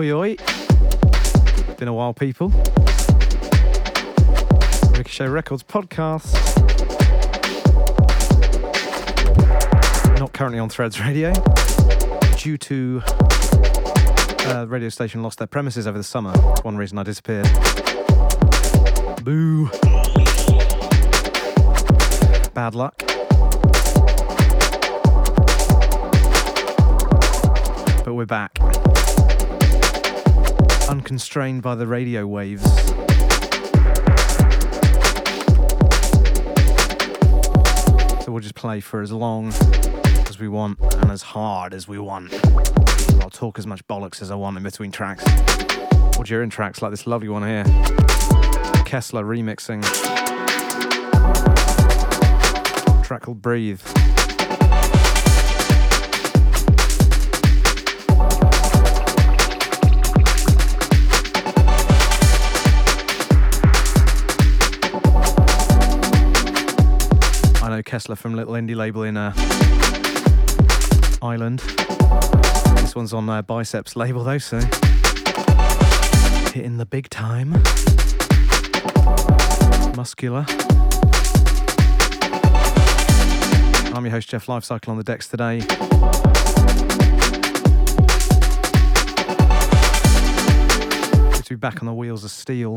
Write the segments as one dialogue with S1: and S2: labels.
S1: Oi, oi. Been a while, people. Ricochet Records podcast. Not currently on Threads Radio due to uh, radio station lost their premises over the summer. That's one reason I disappeared. Boo. Bad luck. But we're back. Unconstrained by the radio waves. So we'll just play for as long as we want and as hard as we want. I'll talk as much bollocks as I want in between tracks. Or during tracks like this lovely one here. Kessler remixing. Track called Breathe. Kessler from little indie label in uh, Ireland. This one's on uh, Bicep's label though, so hitting the big time. Muscular. I'm your host Jeff Lifecycle on the decks today. Good to be back on the wheels of steel.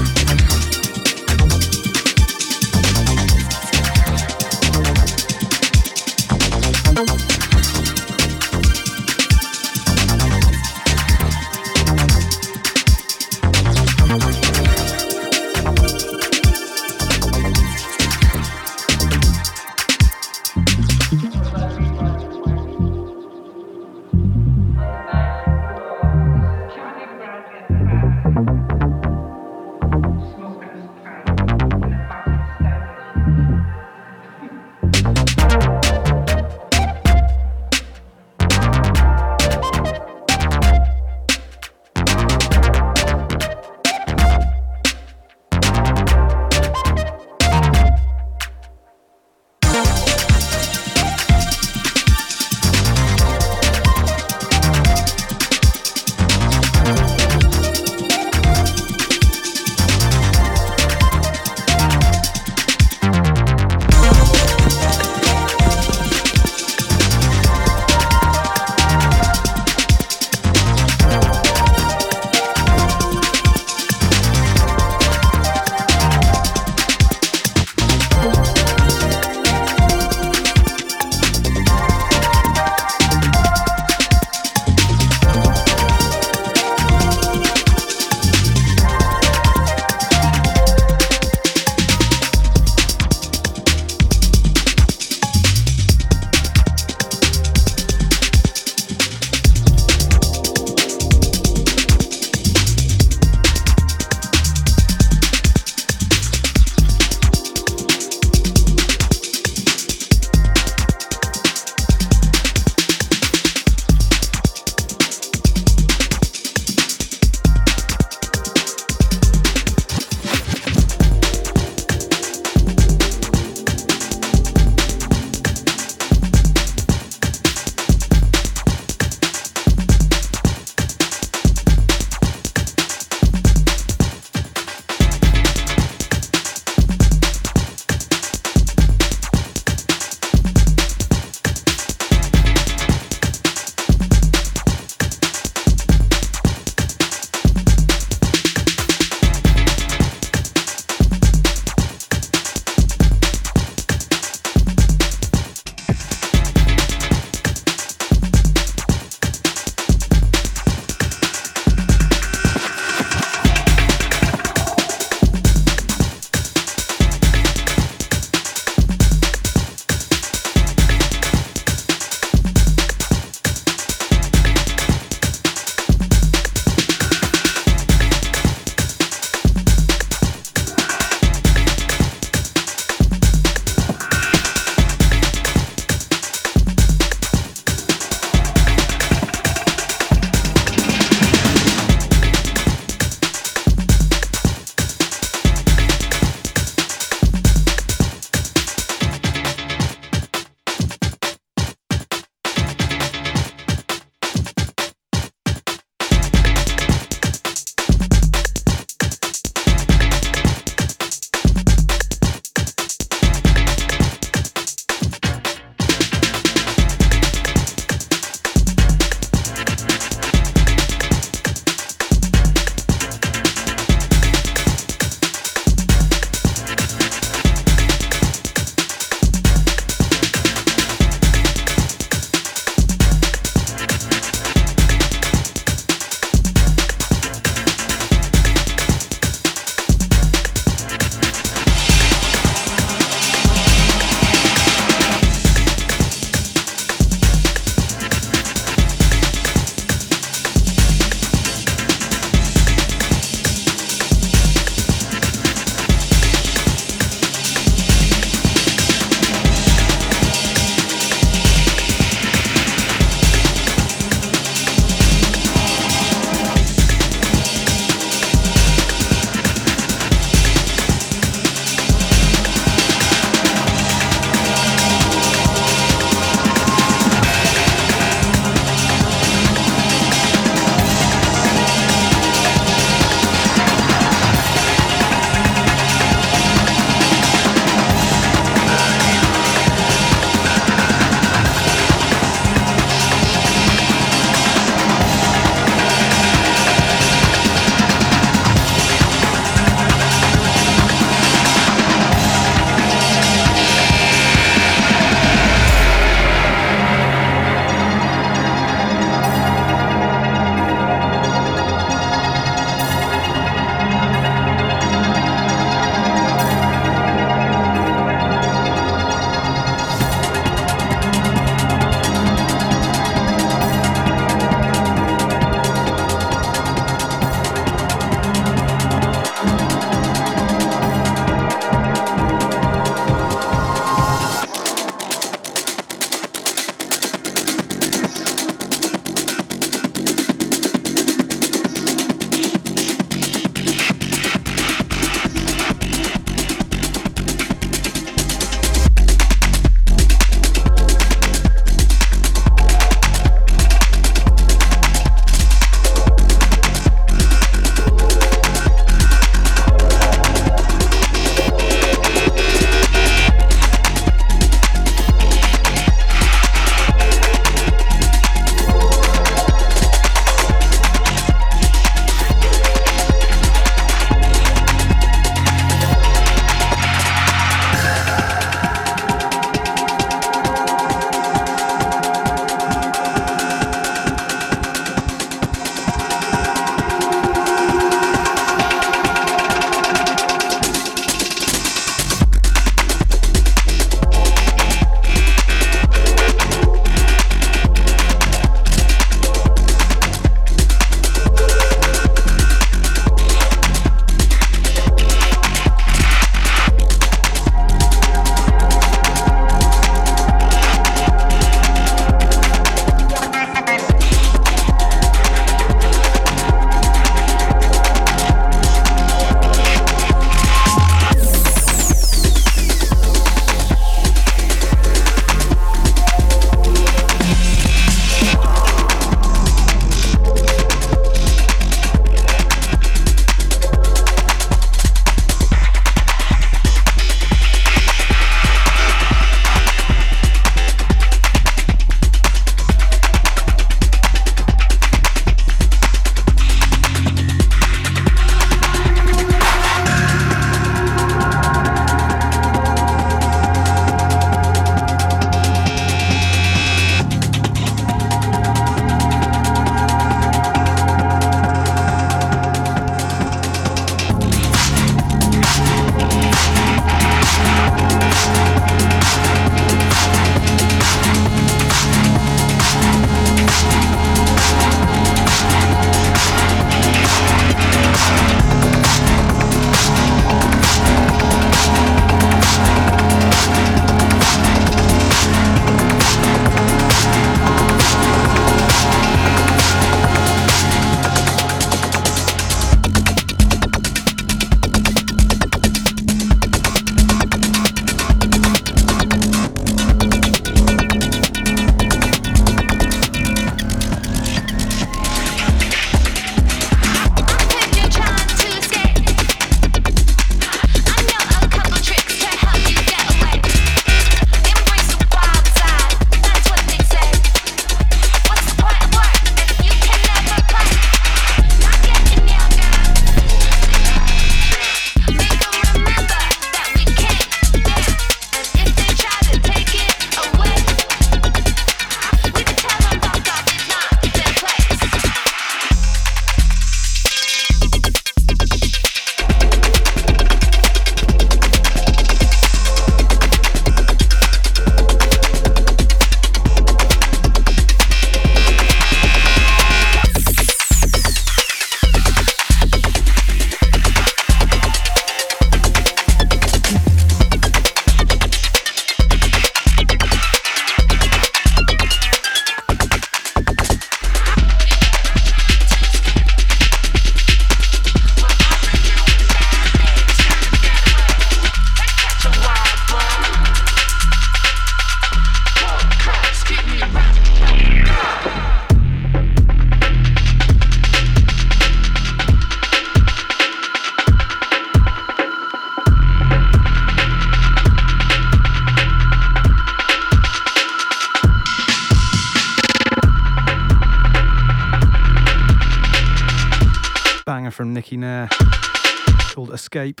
S2: Escape.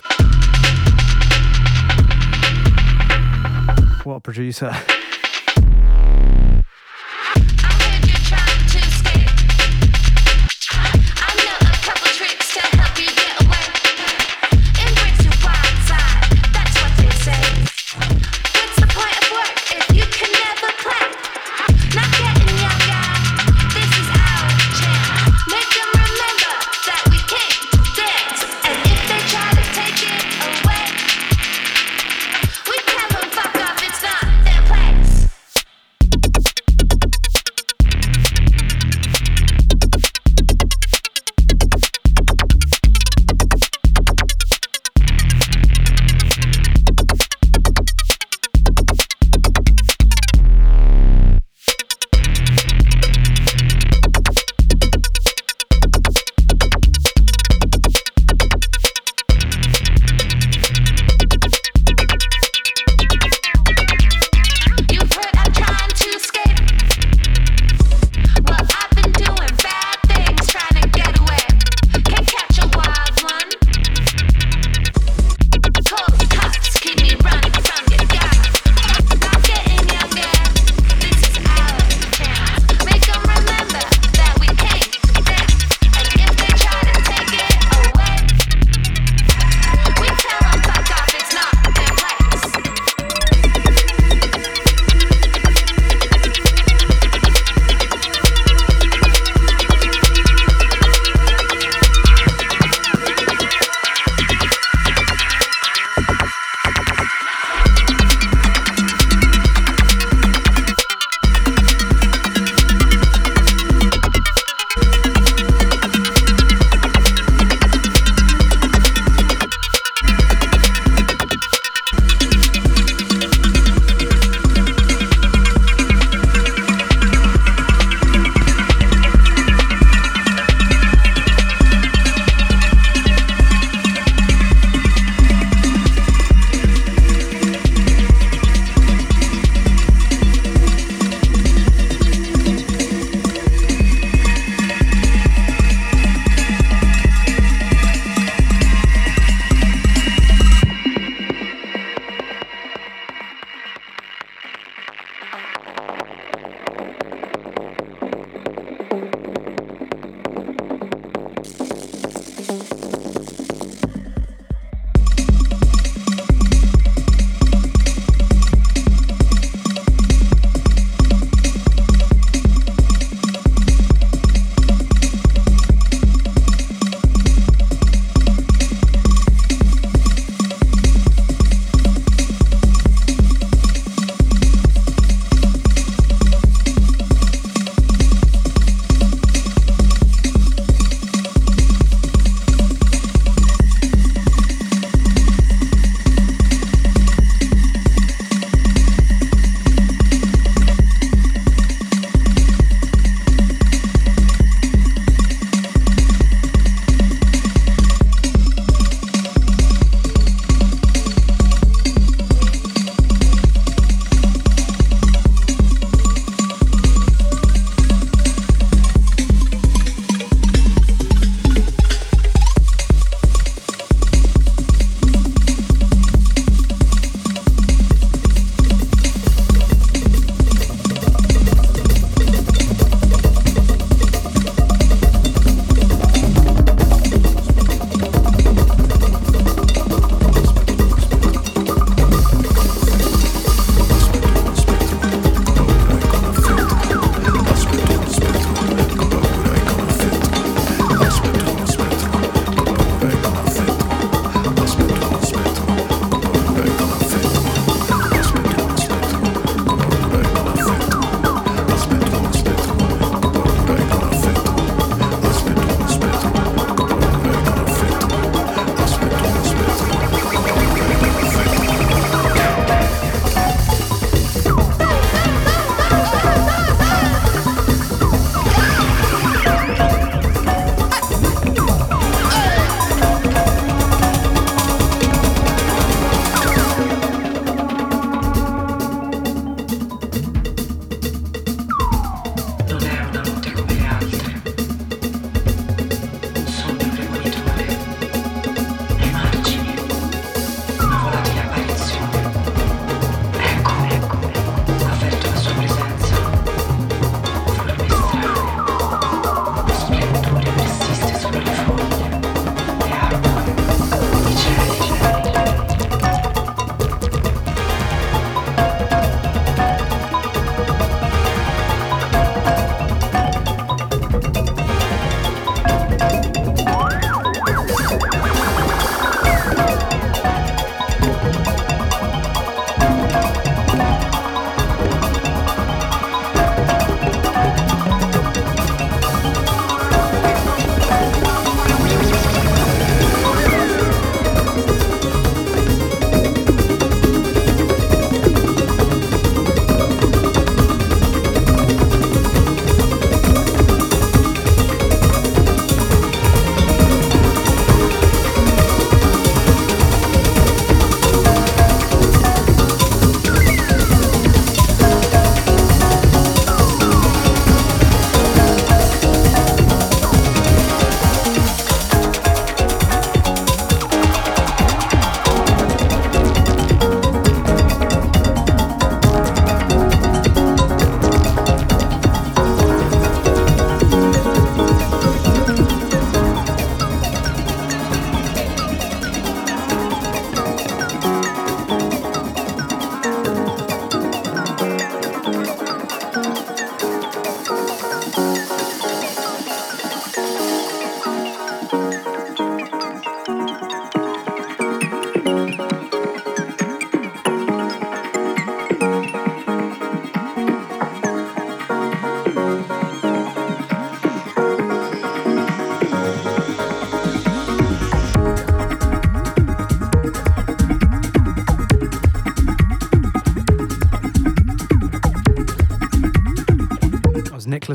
S2: What a producer.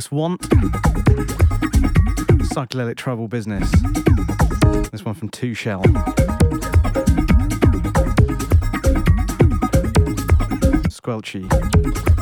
S1: Just want. Psychedelic Trouble Business. This one from Two Shell. Squelchy.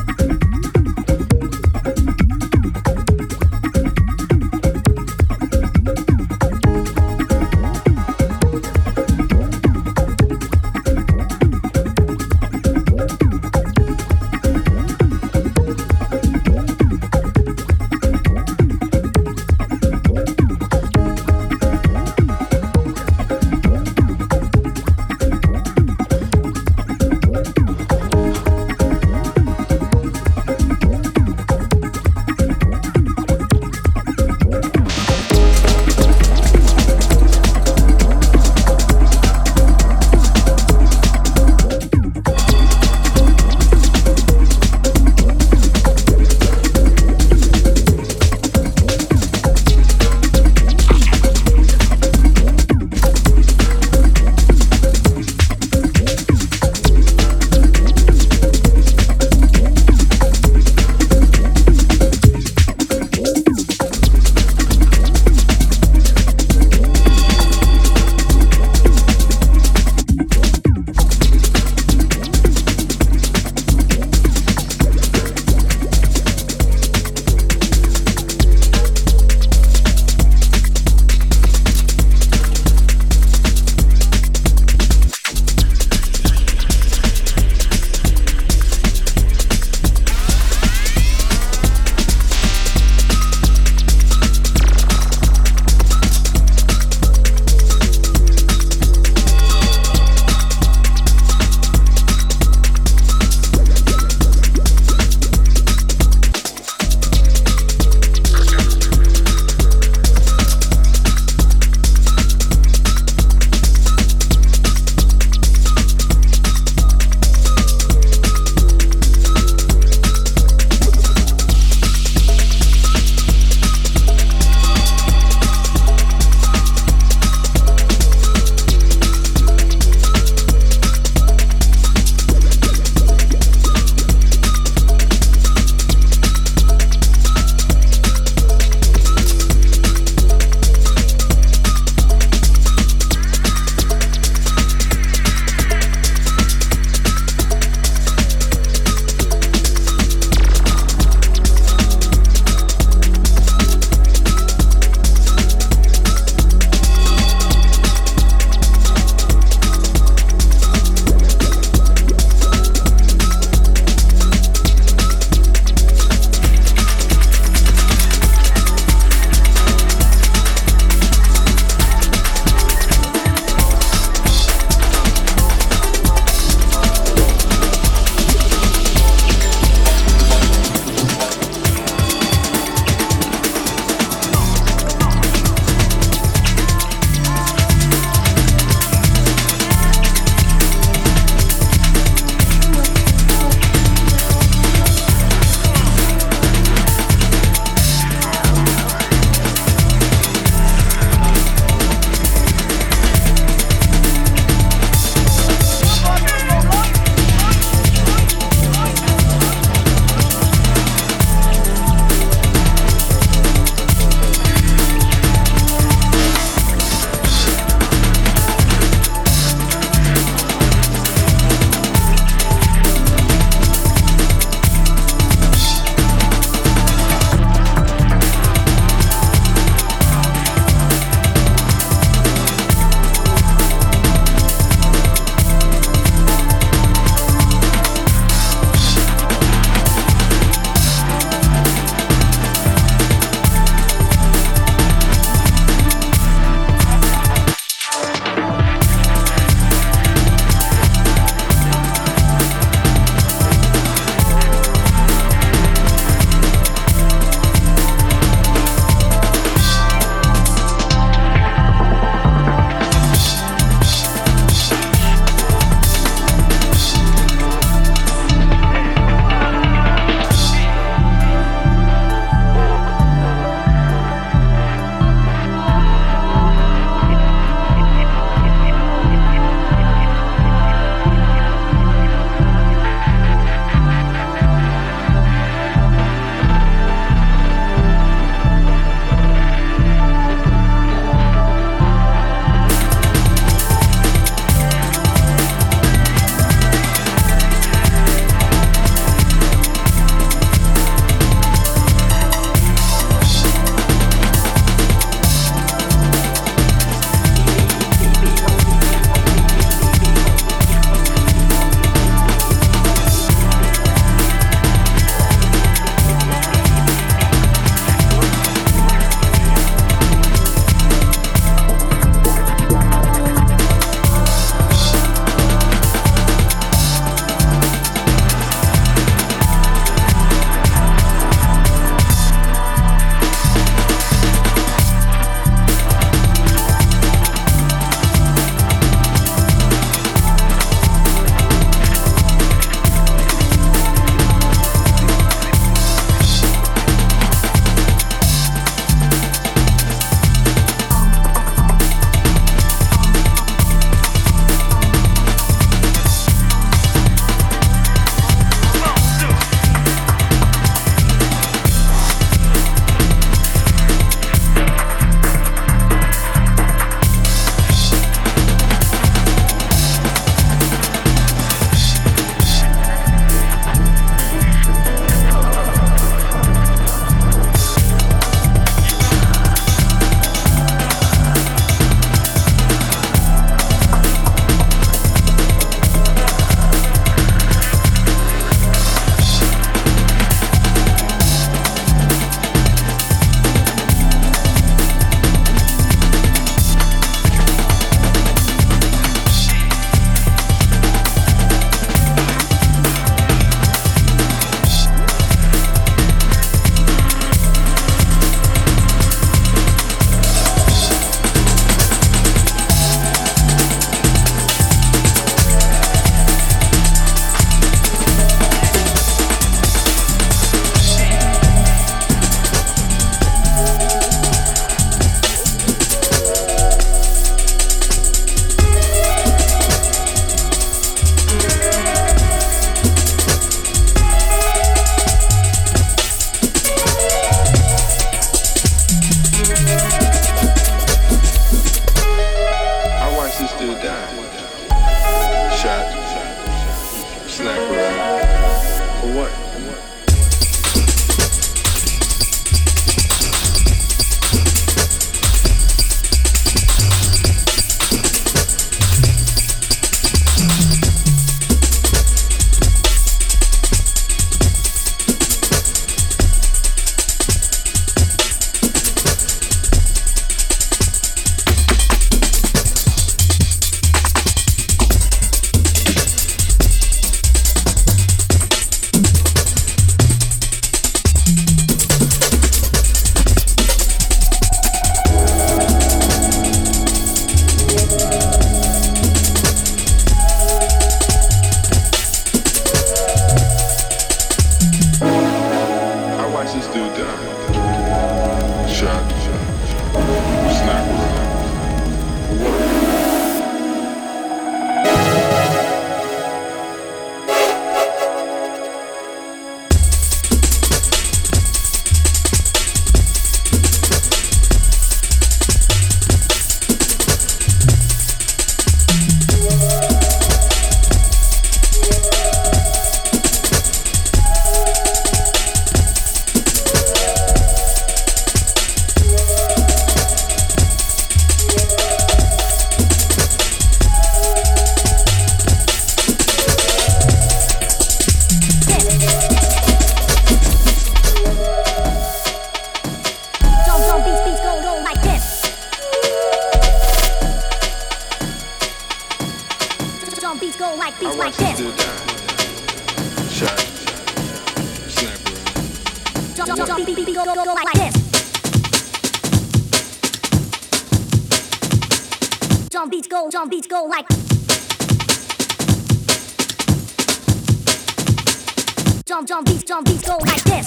S3: Jump beats, jump beats go like this.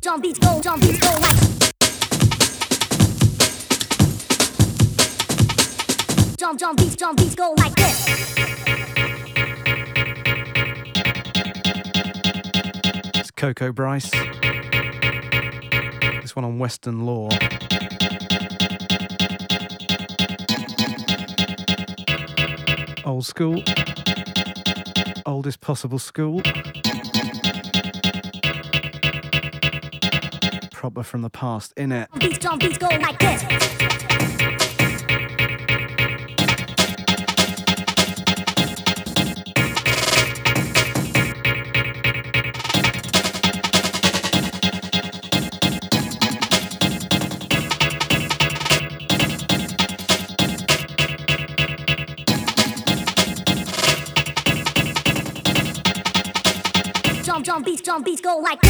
S3: Jump beats go, jump beats go like. Jump, jump beats, jump beats go like this.
S1: It's Coco Bryce. This one on Western Lore. Old school. Oldest possible school. Proper from the past, in it.
S3: Beats go like this. Jump beats go like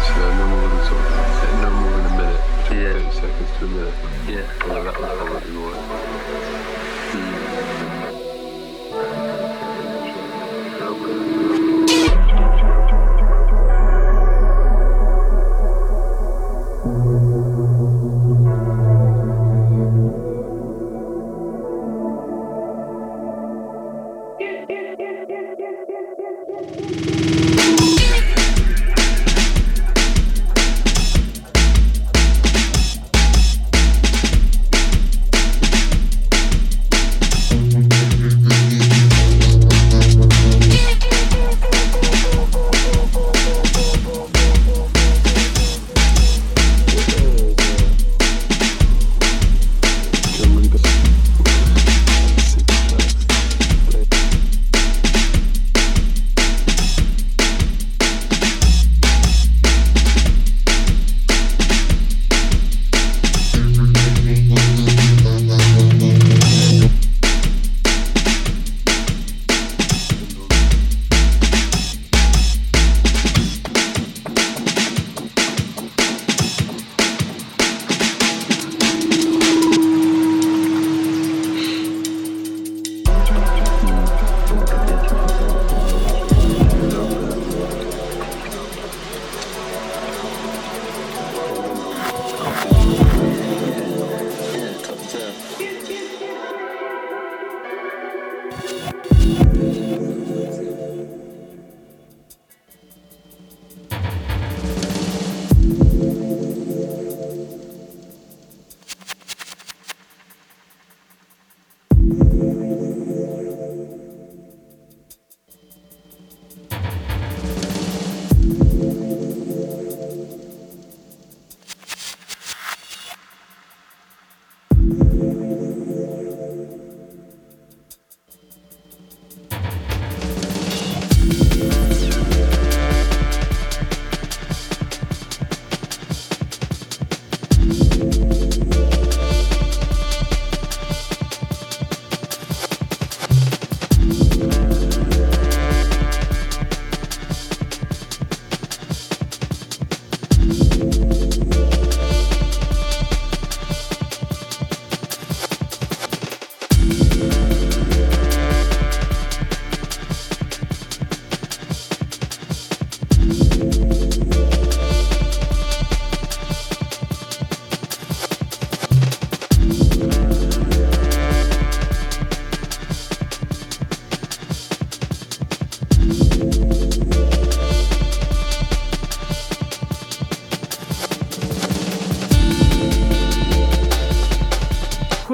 S4: I've listened no more than sort of, no more than a minute, between
S5: Yeah.
S4: 30 seconds to a minute.
S5: Yeah.
S4: Well, that, that would be more.
S5: Hmm.
S1: Yeah,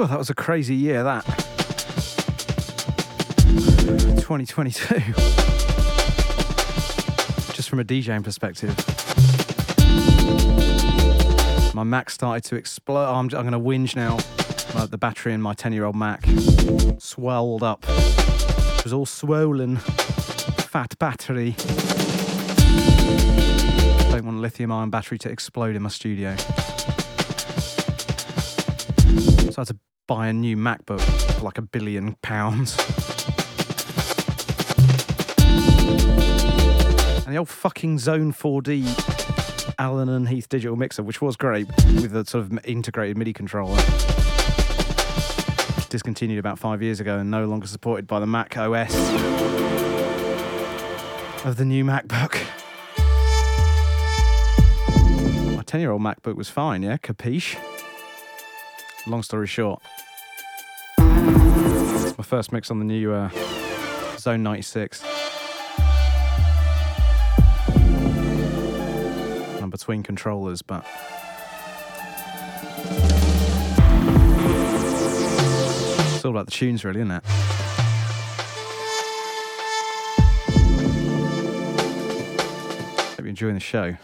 S1: That was a crazy year, that. 2022. Just from a DJing perspective. My Mac started to explode. I'm, I'm going to whinge now. Uh, the battery in my 10 year old Mac swelled up. It was all swollen. Fat battery. Don't want a lithium ion battery to explode in my studio. So I had to buy a new MacBook for like a billion pounds. And the old fucking Xone:4D Allen and Heath digital mixer, which was great with a sort of integrated MIDI controller. Discontinued about five years ago and no longer supported by the Mac OS of the new MacBook. My 10 year old MacBook was fine, yeah? Capiche? Long story short, my first mix on the new uh, Xone:96. I'm between controllers, but. It's all about the tunes, really, isn't it? Hope you're enjoying the show.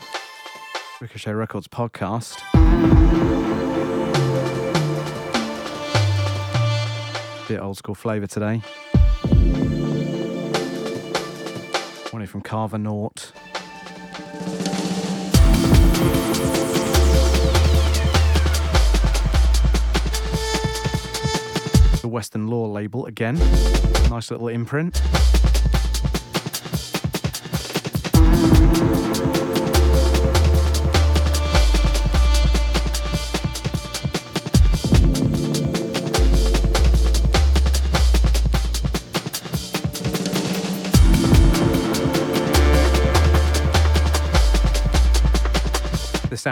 S1: Ricochet Records podcast. Bit old school flavour today. One from Carver Naught. The Western Lore label again. Nice little imprint.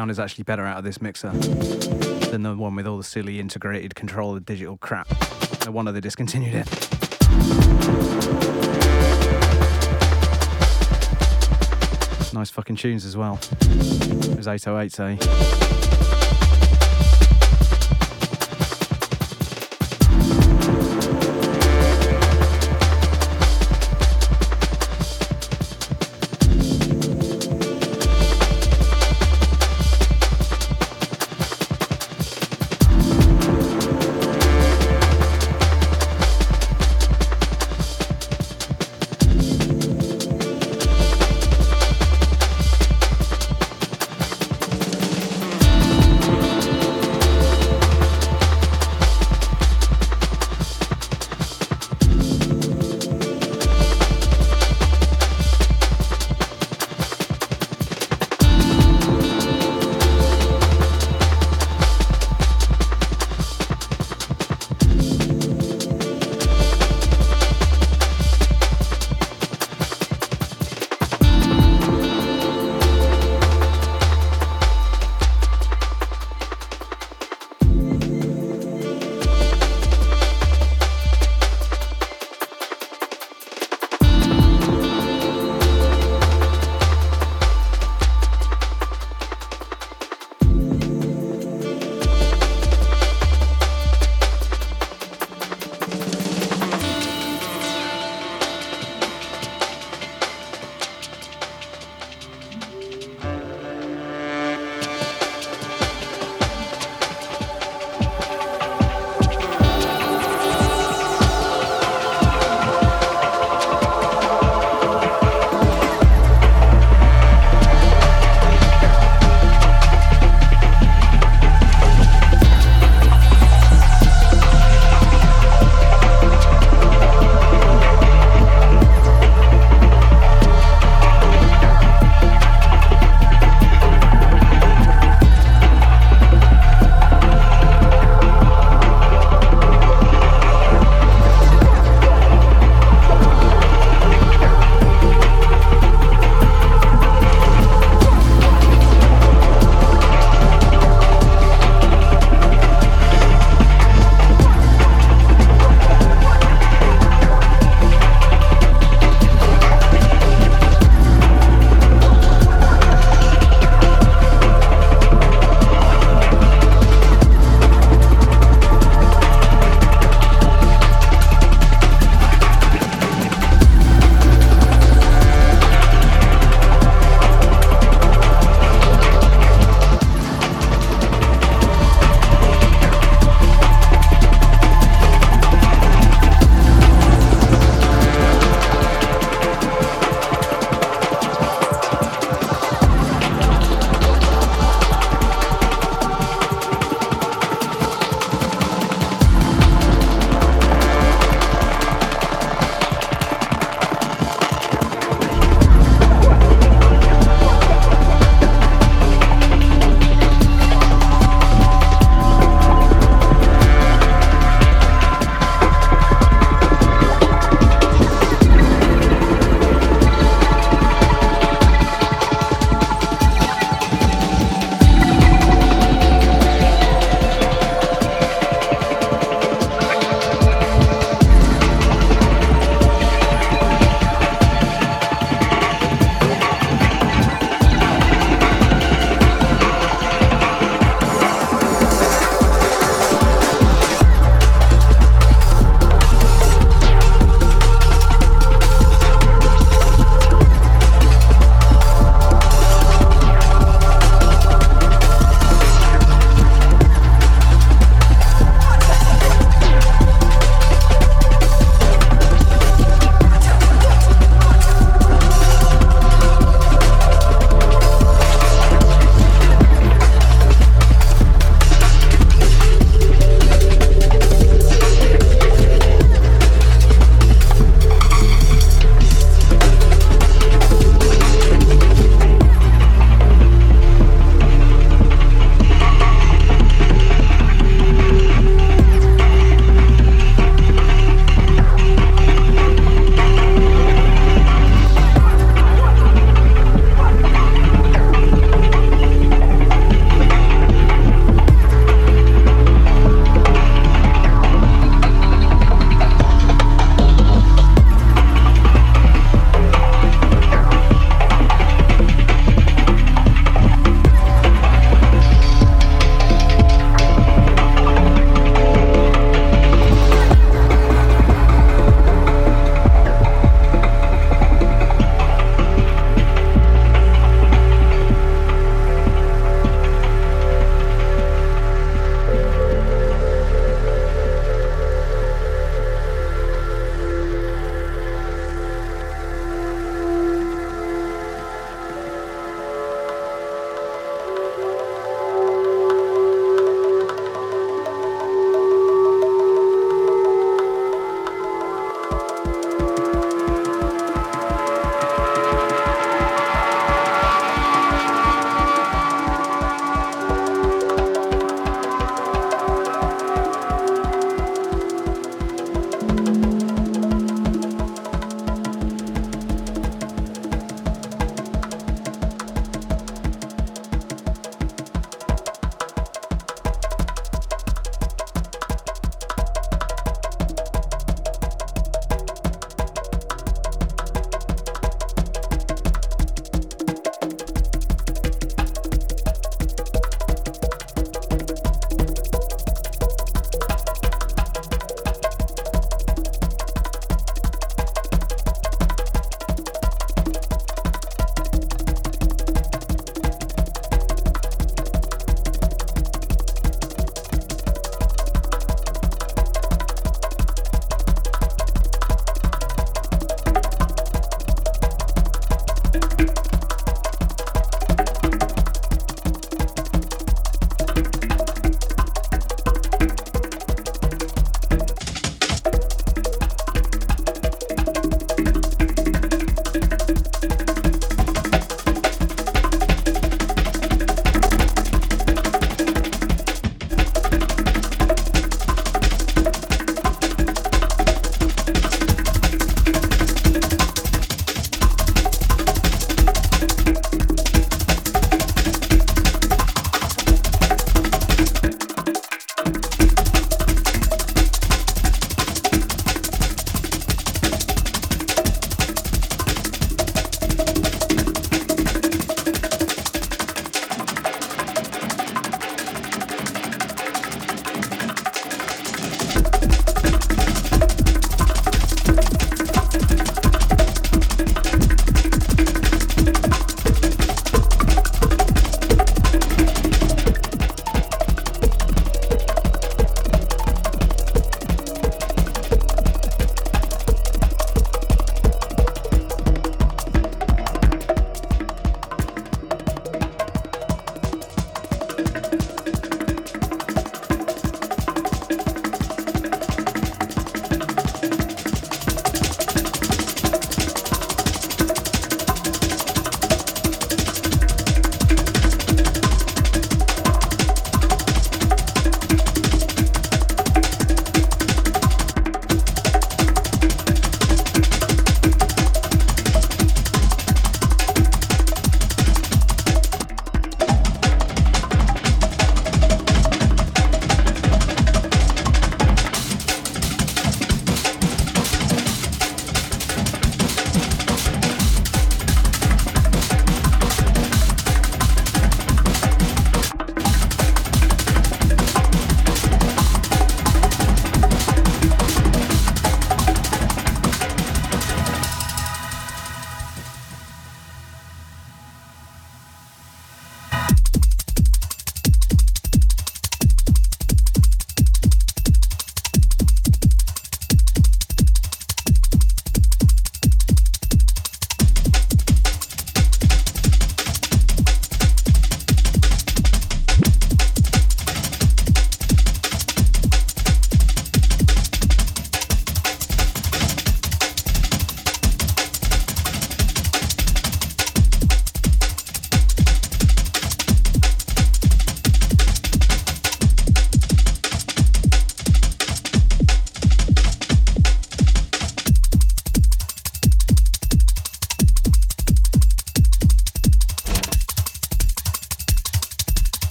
S1: Sound is actually better out of this mixer than the one with all the silly integrated control of digital crap. No wonder they discontinued it. Nice fucking tunes as well. It was 808s, eh?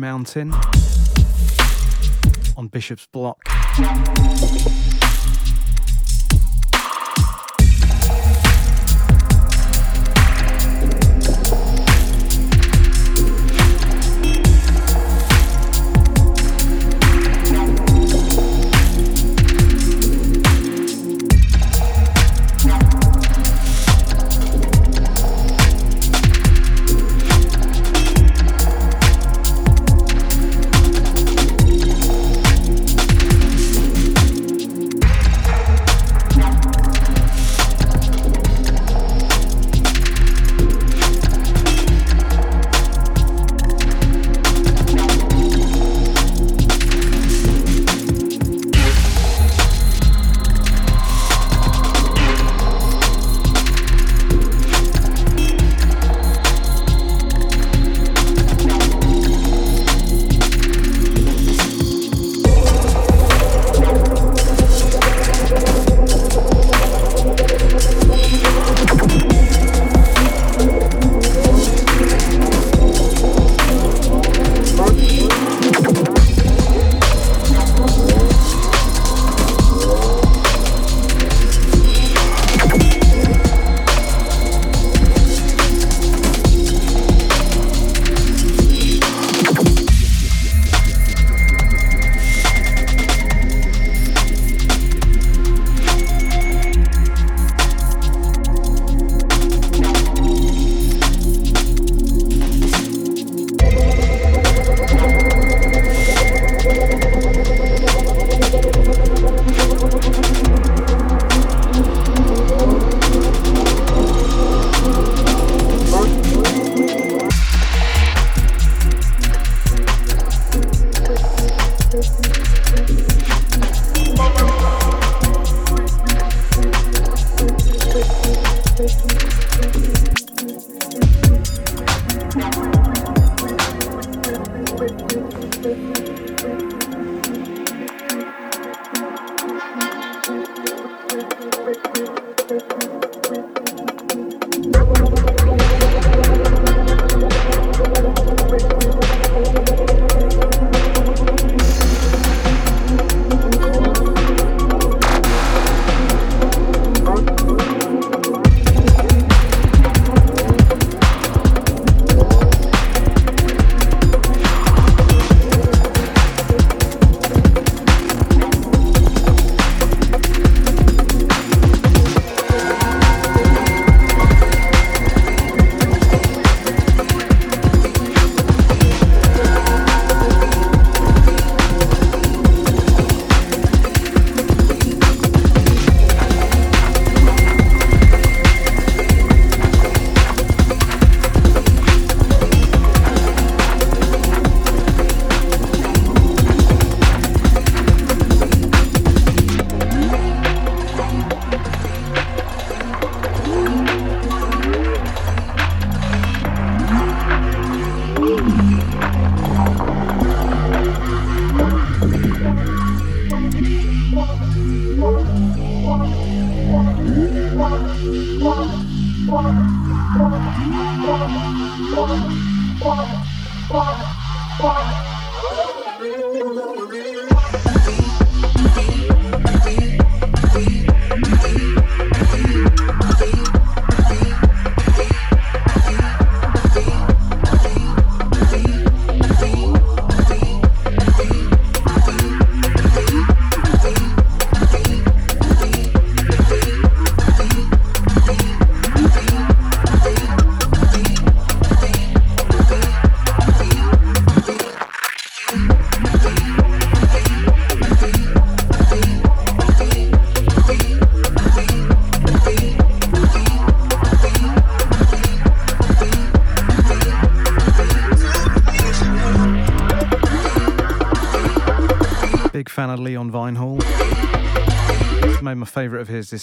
S1: Mountain on Bishop's Block.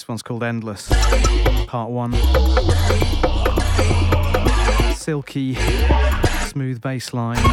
S1: This one's called Endless, Part One. Silky, smooth bass line.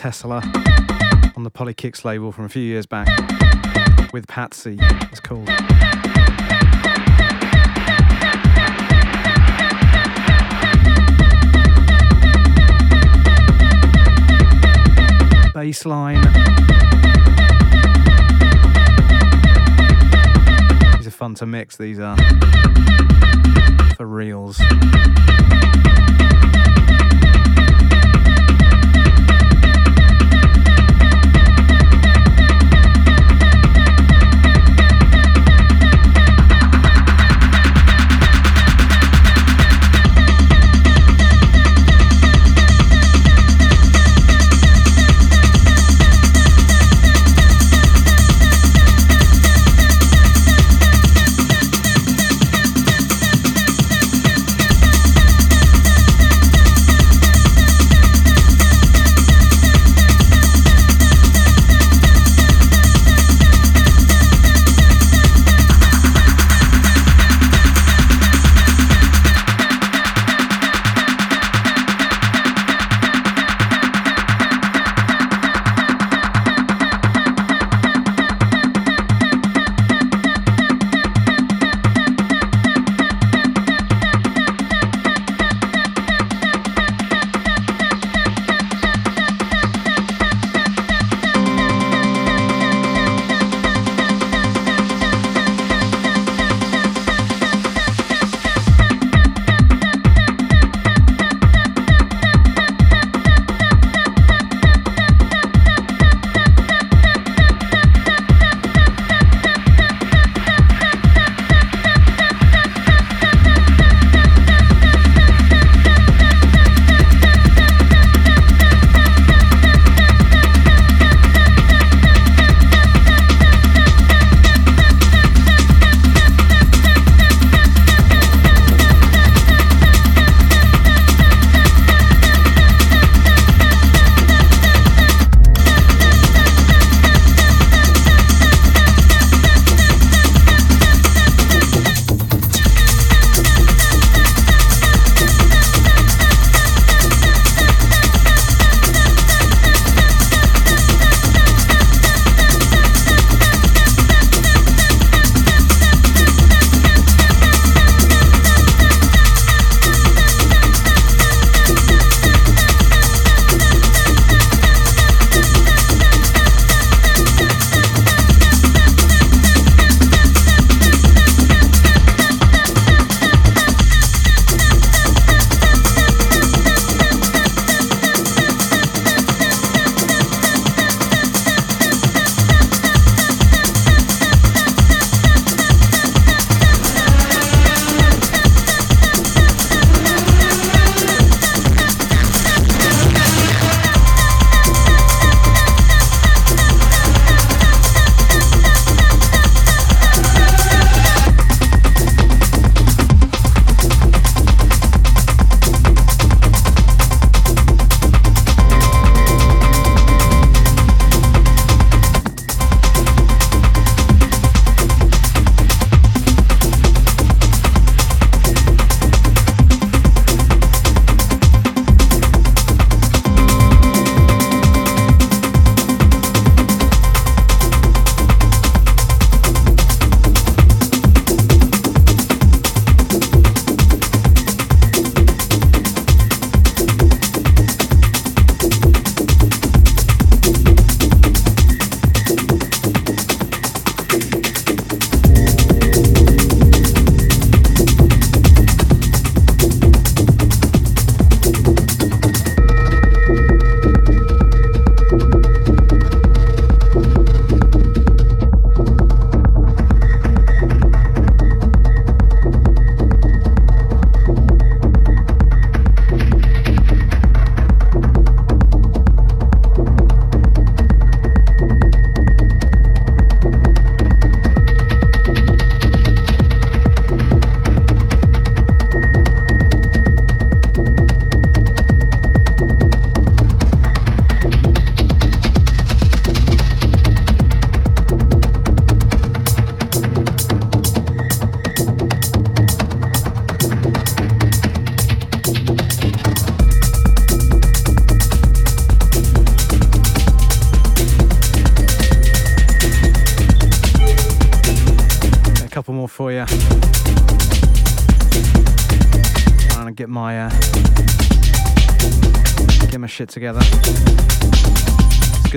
S1: Tesla on the Polykicks label from a few years back with Patsy. It's called. Bassline. These are fun to mix, these are. For reals.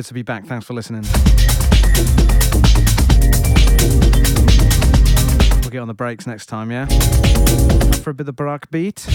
S1: Good to be back. Thanks for listening. We'll get on the breaks next time, yeah? For a bit of the Barack beat.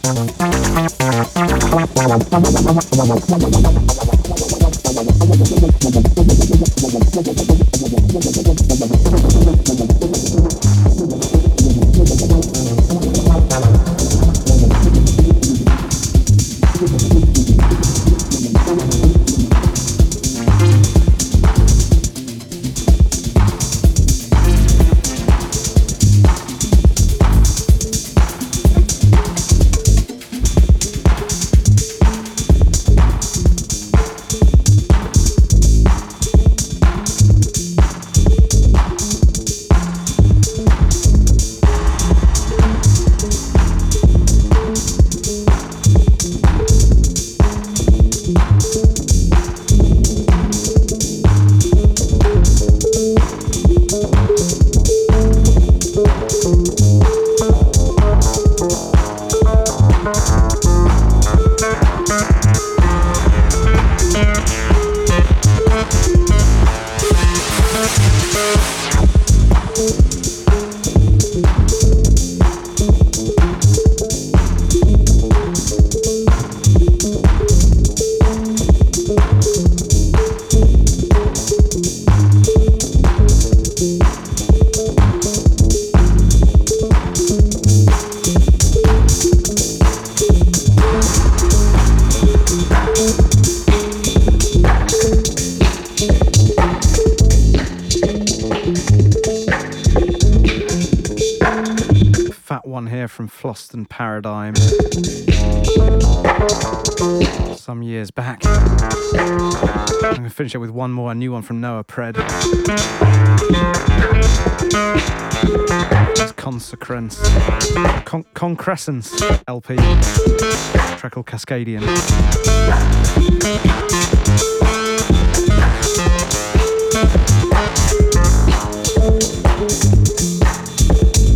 S1: Thank you. Consecrance. Con- Concrescence LP. Track called Cascadian.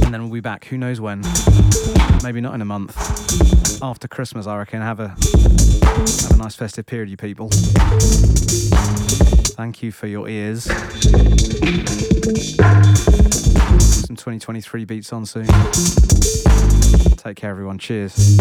S1: And then we'll be back, who knows when. Maybe not in a month. After Christmas, I reckon. Have a have a nice festive period, you people. Thank you for your ears. Some 2023 beats on soon. Take care, everyone. Cheers.